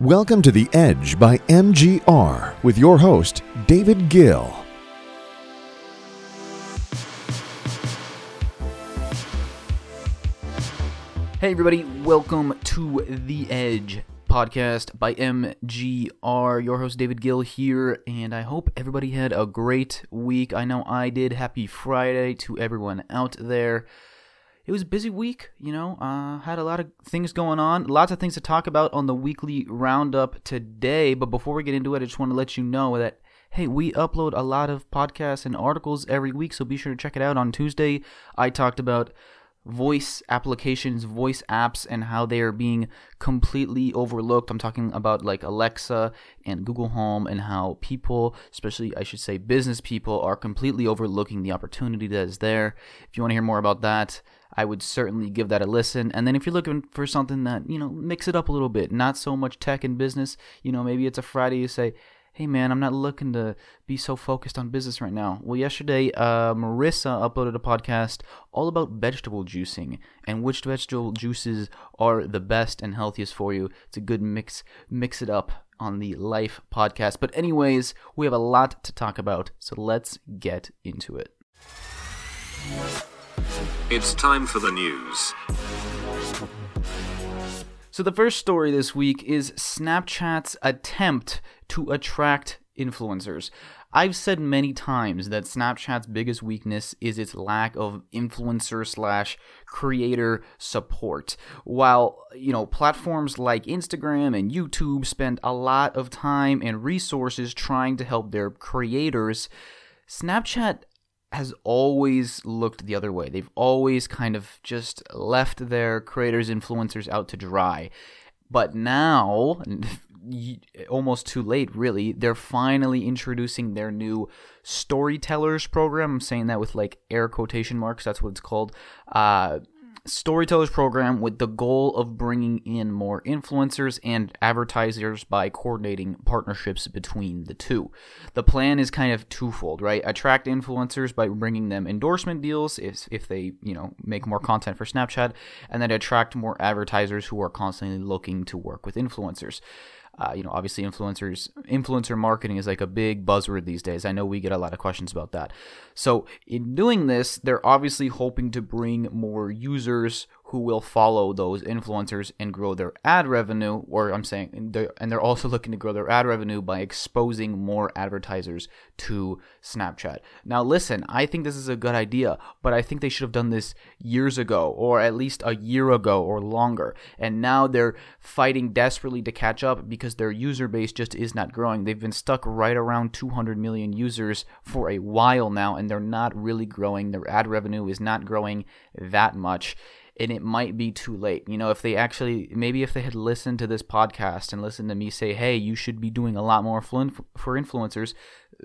Welcome to The Edge by MGR with your host, David Gil. Hey, everybody, welcome to The Edge podcast by MGR. Your host, David Gil, here, and I hope everybody had a great week. I know I did. Happy Friday to everyone out there. It was a busy week, you know, uh, had a lot of things going on, lots of things to talk about on the weekly roundup today. But before we get into it, I just want to let you know that hey, we upload a lot of podcasts and articles every week, so be sure to check it out. On Tuesday, I talked about voice applications, voice apps, and how they are being completely overlooked. I'm talking about like Alexa and Google Home, and how people, especially I should say business people, are completely overlooking the opportunity that is there. If you want to hear more about that, I would certainly give that a listen. And then if you're looking for something that, you know, mix it up a little bit, not so much tech and business, you know, maybe it's a Friday, you say, hey man, I'm not looking to be so focused on business right now. Well, yesterday, uh, Marissa uploaded a podcast all about vegetable juicing and which vegetable juices are the best and healthiest for you. It's a good mix, mix it up on the Life podcast. But, anyways, we have a lot to talk about, so let's get into it. It's time for the news. So, the first story this week is Snapchat's attempt to attract influencers. I've said many times that Snapchat's biggest weakness is its lack of influencer slash creator support. While, you know, platforms like Instagram and YouTube spend a lot of time and resources trying to help their creators, Snapchat has always looked the other way. They've always kind of just left their creators, influencers out to dry. But now, almost too late, really, they're finally introducing their new storytellers program. I'm saying that with like air quotation marks. That's what it's called. Uh, Storytellers program with the goal of bringing in more influencers and advertisers by coordinating partnerships between the two. The plan is kind of twofold, right? Attract influencers by bringing them endorsement deals if, if they, you know, make more content for Snapchat, and then attract more advertisers who are constantly looking to work with influencers. Uh, you know, obviously, influencers, influencer marketing is like a big buzzword these days. I know we get a lot of questions about that. So, in doing this, they're obviously hoping to bring more users who will follow those influencers and grow their ad revenue. Or I'm saying, and they're, and they're also looking to grow their ad revenue by exposing more advertisers to Snapchat. Now, listen, I think this is a good idea, but I think they should have done this years ago, or at least a year ago or longer. And now they're fighting desperately to catch up because their user base just is not growing. They've been stuck right around 200 million users for a while now, and they're not really growing. Their ad revenue is not growing that much and it might be too late. You know, if they actually, maybe if they had listened to this podcast and listened to me say, hey, you should be doing a lot more for influencers,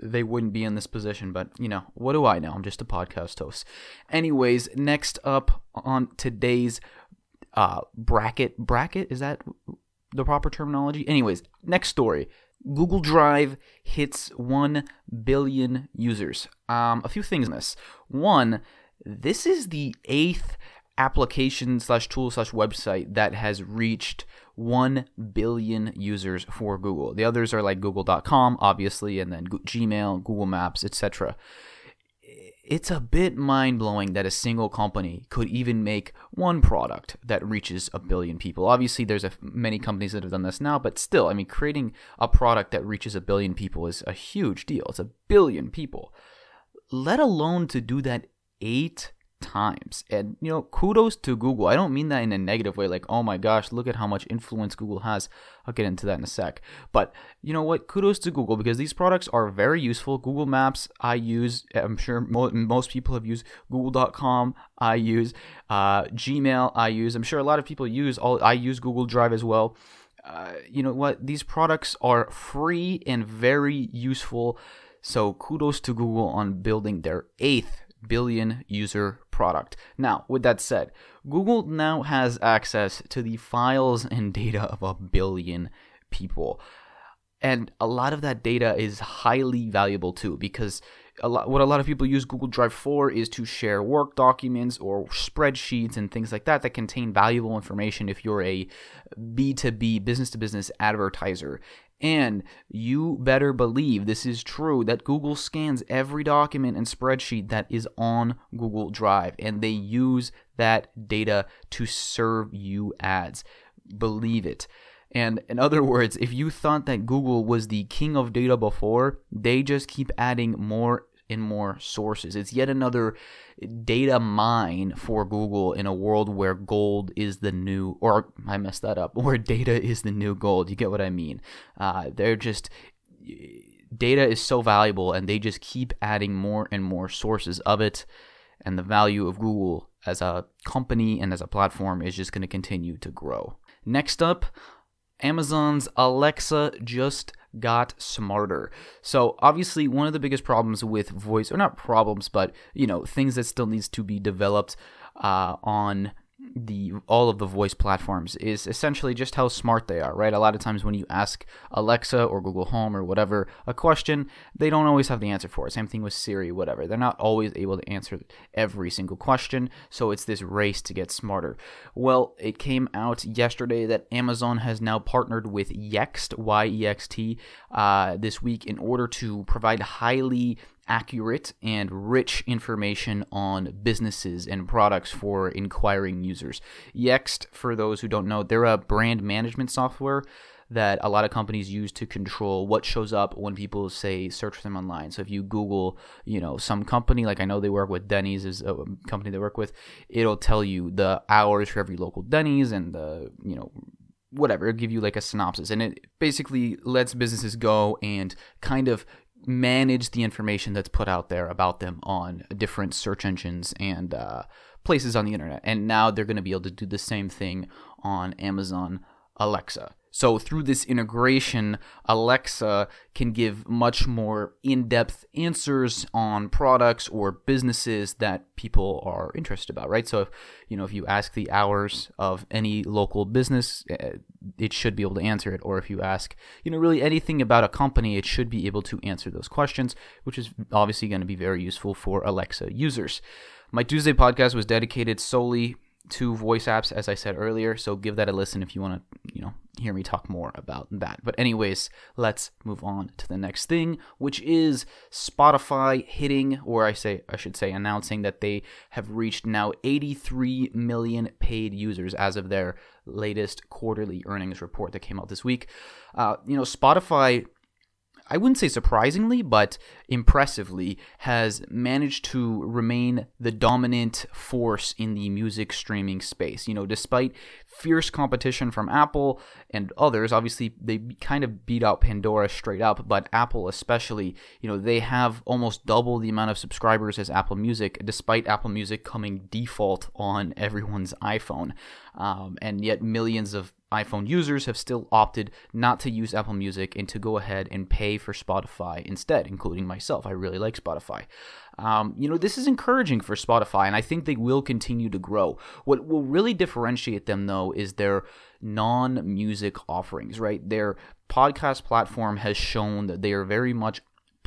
they wouldn't be in this position. But, you know, what do I know? I'm just a podcast host. Anyways, next up on today's uh, bracket, bracket, is that the proper terminology? Anyways, next story. Google Drive hits 1 billion users. Um, a few things in this. One, this is the eighth application slash tool slash website that has reached 1 billion users for Google. The others are like google.com, obviously, and then Gmail, Google Maps, etc. It's a bit mind blowing that a single company could even make one product that reaches a billion people. Obviously, there's a, many companies that have done this now, but still, I mean, creating a product that reaches a billion people is a huge deal. It's a billion people. Let alone to do that eight times. And, you know, kudos to Google. I don't mean that in a negative way, like, oh my gosh, look at how much influence Google has. I'll get into that in a sec. But, you know what? Kudos to Google because these products are very useful. Google Maps, I use. I'm sure most people have used Google.com. I use uh, Gmail. I use. I'm sure a lot of people use. All I use Google Drive as well. Uh, you know what? These products are free and very useful. So kudos to Google on building their eighth billion user product. Now, with that said, Google now has access to the files and data of a billion people. And a lot of that data is highly valuable too because a lot, what a lot of people use Google Drive for is to share work documents or spreadsheets and things like that that contain valuable information if you're a B2B business to business advertiser. And you better believe this is true that Google scans every document and spreadsheet that is on Google Drive and they use that data to serve you ads. Believe it. And in other words, if you thought that Google was the king of data before, they just keep adding more and more sources. It's yet another data mine for Google in a world where gold is the new, or I messed that up, where data is the new gold. You get what I mean? Uh, they're just data is so valuable and they just keep adding more and more sources of it and the value of Google as a company and as a platform is just going to continue to grow. Next up, Amazon's Alexa just got smarter. So obviously one of the biggest problems with voice or not problems but you know things that still needs to be developed uh, on the all of the voice platforms is essentially just how smart they are, right? A lot of times when you ask Alexa or Google Home or whatever a question, they don't always have the answer for it. Same thing with Siri, whatever. They're not always able to answer every single question, so it's this race to get smarter. Well, it came out yesterday that Amazon has now partnered with Yext, Y E X T, uh, this week in order to provide highly accurate and rich information on businesses and products for inquiring users. Yext, for those who don't know, they're a brand management software that a lot of companies use to control what shows up when people say search for them online. So if you Google, you know, some company, like I know they work with Denny's is a um, company they work with, it'll tell you the hours for every local Denny's and the, you know, whatever, it'll give you like a synopsis. And it basically lets businesses go and kind of manage the information that's put out there about them on different search engines and uh, places on the internet. And now they're going to be able to do the same thing on Amazon Alexa. So through this integration, Alexa can give much more in-depth answers on products or businesses that people are interested about, right? So if you know if you ask the hours of any local business, eh, it should be able to answer it. Or if you ask, you know, really anything about a company, it should be able to answer those questions, which is obviously going to be very useful for Alexa users. My Tuesday podcast was dedicated solely to voice apps, as I said earlier. So give that a listen if you want to, you know, hear me talk more about that. But anyways, let's move on to the next thing, which is Spotify hitting, or I say, I should say, announcing that they have reached now 83 million paid users as of their latest quarterly earnings report that came out this week. Uh, you know, Spotify I wouldn't say surprisingly, but impressively, has managed to remain the dominant force in the music streaming space. You know, despite fierce competition from Apple and others, obviously they kind of beat out Pandora straight up, but Apple especially, you know, they have almost double the amount of subscribers as Apple Music, despite Apple Music coming default on everyone's iPhone. Um, and yet millions of iPhone users have still opted not to use Apple Music and to go ahead and pay for Spotify instead, including myself. I really like Spotify. Um, you know, this is encouraging for Spotify, and I think they will continue to grow. What will really differentiate them, though, is their non music offerings, right? Their podcast platform has shown that they are very much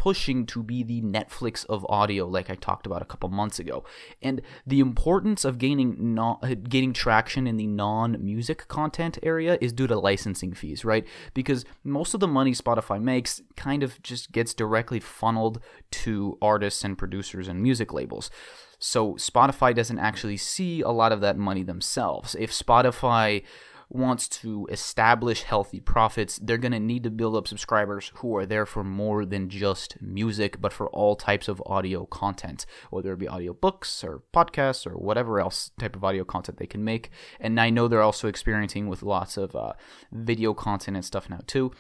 pushing to be the Netflix of audio, like I talked about a couple months ago. And the importance of gaining non, uh, gaining traction in the non-music content area is due to licensing fees, right? Because most of the money Spotify makes kind of just gets directly funneled to artists and producers and music labels. So Spotify doesn't actually see a lot of that money themselves. If Spotify wants to establish healthy profits, they're going to need to build up subscribers who are there for more than just music, but for all types of audio content, whether it be audio books or podcasts or whatever else type of audio content they can make. And I know they're also experiencing with lots of uh, video content and stuff now too.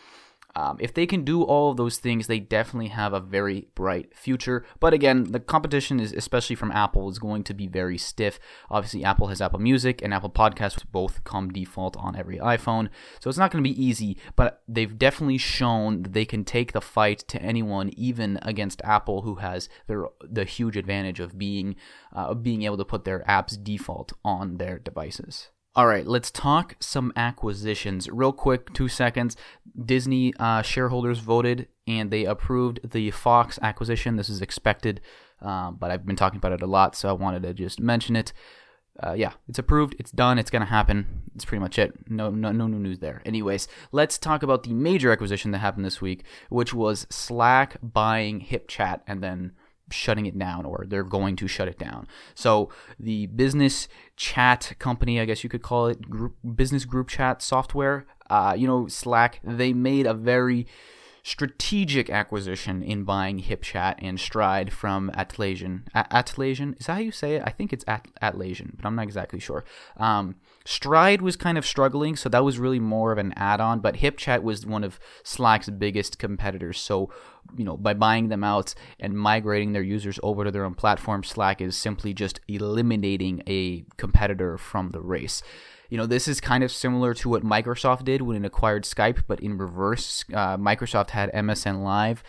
Um, if they can do all of those things, they definitely have a very bright future. But again, the competition is, especially from Apple, is going to be very stiff. Obviously, Apple has Apple Music and Apple Podcasts, both come default on every iPhone. So it's not going to be easy, but they've definitely shown that they can take the fight to anyone, even against Apple, who has their, the huge advantage of being, uh, being able to put their apps default on their devices. All right, let's talk some acquisitions. Real quick, two seconds. Disney uh, shareholders voted and they approved the Fox acquisition. This is expected, um, but I've been talking about it a lot, so I wanted to just mention it. Uh, yeah, it's approved. It's done. It's gonna happen. It's pretty much it. No, no, no new news there. Anyways, let's talk about the major acquisition that happened this week, which was Slack buying HipChat and then shutting it down or they're going to shut it down. So the business chat company, I guess you could call it, group, business group chat software, uh, you know, Slack, they made a very strategic acquisition in buying HipChat and Stride from Atlassian. Atlassian, is that how you say it? I think it's At- Atlassian, but I'm not exactly sure. Um, Stride was kind of struggling, so that was really more of an add-on. But HipChat was one of Slack's biggest competitors. So, you know, by buying them out and migrating their users over to their own platform, Slack is simply just eliminating a competitor from the race. You know, this is kind of similar to what Microsoft did when it acquired Skype, but in reverse. Uh, Microsoft had MSN Live,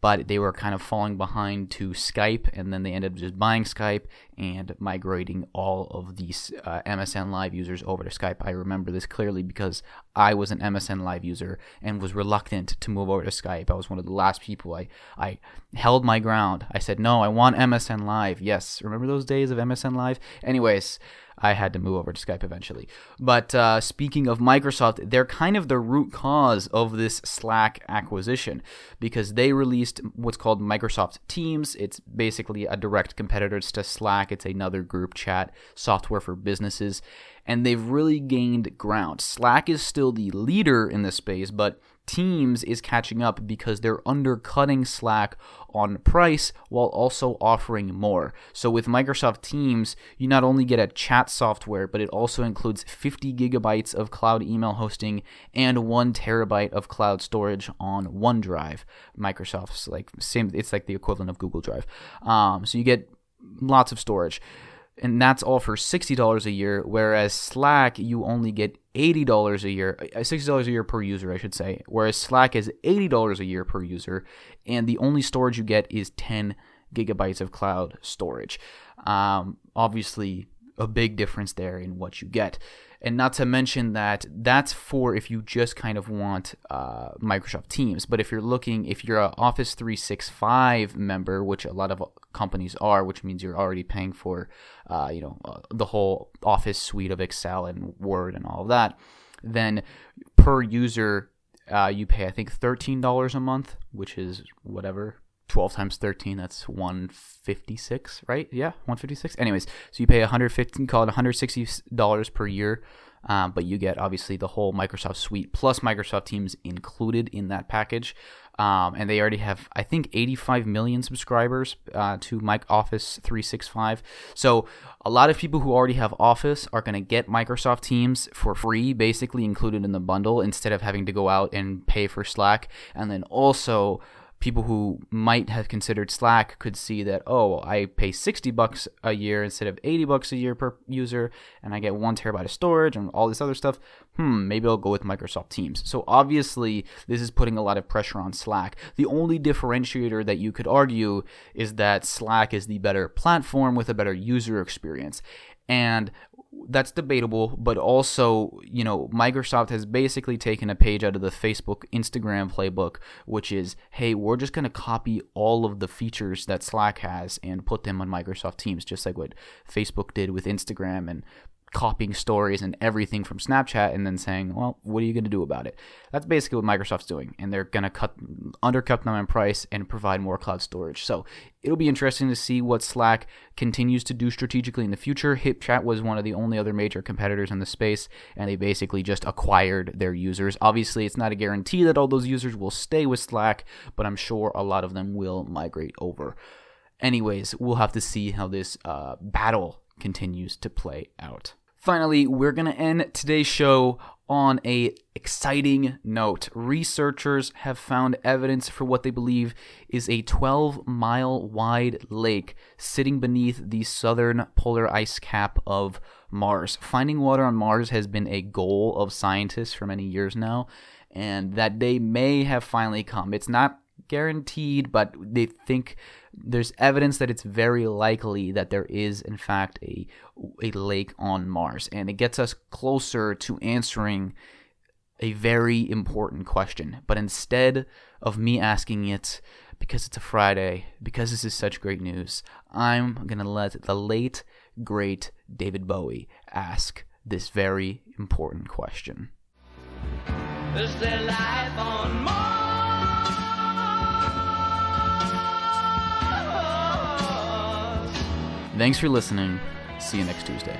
but they were kind of falling behind to Skype, and then they ended up just buying Skype and migrating all of these uh, MSN Live users over to Skype. I remember this clearly because I was an MSN Live user and was reluctant to move over to Skype. I was one of the last people. I, I held my ground. I said, no, I want MSN Live. Yes, remember those days of MSN Live? Anyways, I had to move over to Skype eventually. But uh, speaking of Microsoft, they're kind of the root cause of this Slack acquisition because they released what's called Microsoft Teams. It's basically a direct competitor to Slack, it's another group chat software for businesses. And they've really gained ground. Slack is still the leader in this space, but Teams is catching up because they're undercutting Slack on price while also offering more. So with Microsoft Teams, you not only get a chat software, but it also includes 50 gigabytes of cloud email hosting and 1 terabyte of cloud storage on OneDrive. Microsoft's like same it's like the equivalent of Google Drive. Um, so you get lots of storage. And that's all for $60 a year whereas slack you only get $80 a year uh, $60 a year per user i should say whereas slack is $80 a year per user and the only storage you get is 10 gigabytes of cloud storage. Um, obviously a big difference there in what you get and not to mention that that's for if you just kind of want uh, Microsoft Teams. But if you're looking, if you're an Office 365 member, which a lot of companies are, which means you're already paying for, uh, you know, uh, the whole Office suite of Excel and Word and all of that, then per user uh, you pay I think thirteen dollars a month, which is whatever 12 times 13 that's 156 right? Yeah 156 anyways so you pay 115 call it 160 dollars per year um, but you get obviously the whole microsoft suite plus microsoft teams included in that package. Um, and they already have i think 85 million subscribers uh, to Mike Office 365 so a lot of people who already have office are going to get microsoft teams for free basically included in the bundle instead of having to go out and pay for slack. And then also people who might have considered Slack could see that oh, I pay 60 bucks a year instead of 80 bucks a year per user and I get 1 terabyte of storage and all this other stuff. Hmm, maybe I'll go with Microsoft Teams. So obviously, this is putting a lot of pressure on Slack. The only differentiator that you could argue is that Slack is the better platform with a better user experience. And that's debatable, but also, you know, Microsoft has basically taken a page out of the Facebook Instagram playbook, which is, hey, we're just going to copy all of the features that Slack has and put them on Microsoft Teams, just like what Facebook did with Instagram and copying stories and everything from Snapchat and then saying, well, what are you going to do about it? That's basically what Microsoft's doing. And they're going to cut, undercut them in price and provide more cloud storage. So it'll be interesting to see what Slack continues to do strategically in the future. HipChat was one of the only other major competitors in the space, and they basically just acquired their users. Obviously, it's not a guarantee that all those users will stay with Slack, but I'm sure a lot of them will migrate over. Anyways, we'll have to see how this uh, battle continues to play out. Finally, we're going to end today's show on a exciting note. Researchers have found evidence for what they believe is a 12 mile wide lake sitting beneath the southern polar ice cap of Mars. Finding water on Mars has been a goal of scientists for many years now, and that day may have finally come. It's not guaranteed, but they think there's evidence that it's very likely that there is, in fact, a a lake on Mars, and it gets us closer to answering a very important question. But instead of me asking it because it's a Friday, because this is such great news, I'm gonna let the late great David Bowie ask this very important question. Is there life on Mars? Thanks for listening. See you next Tuesday.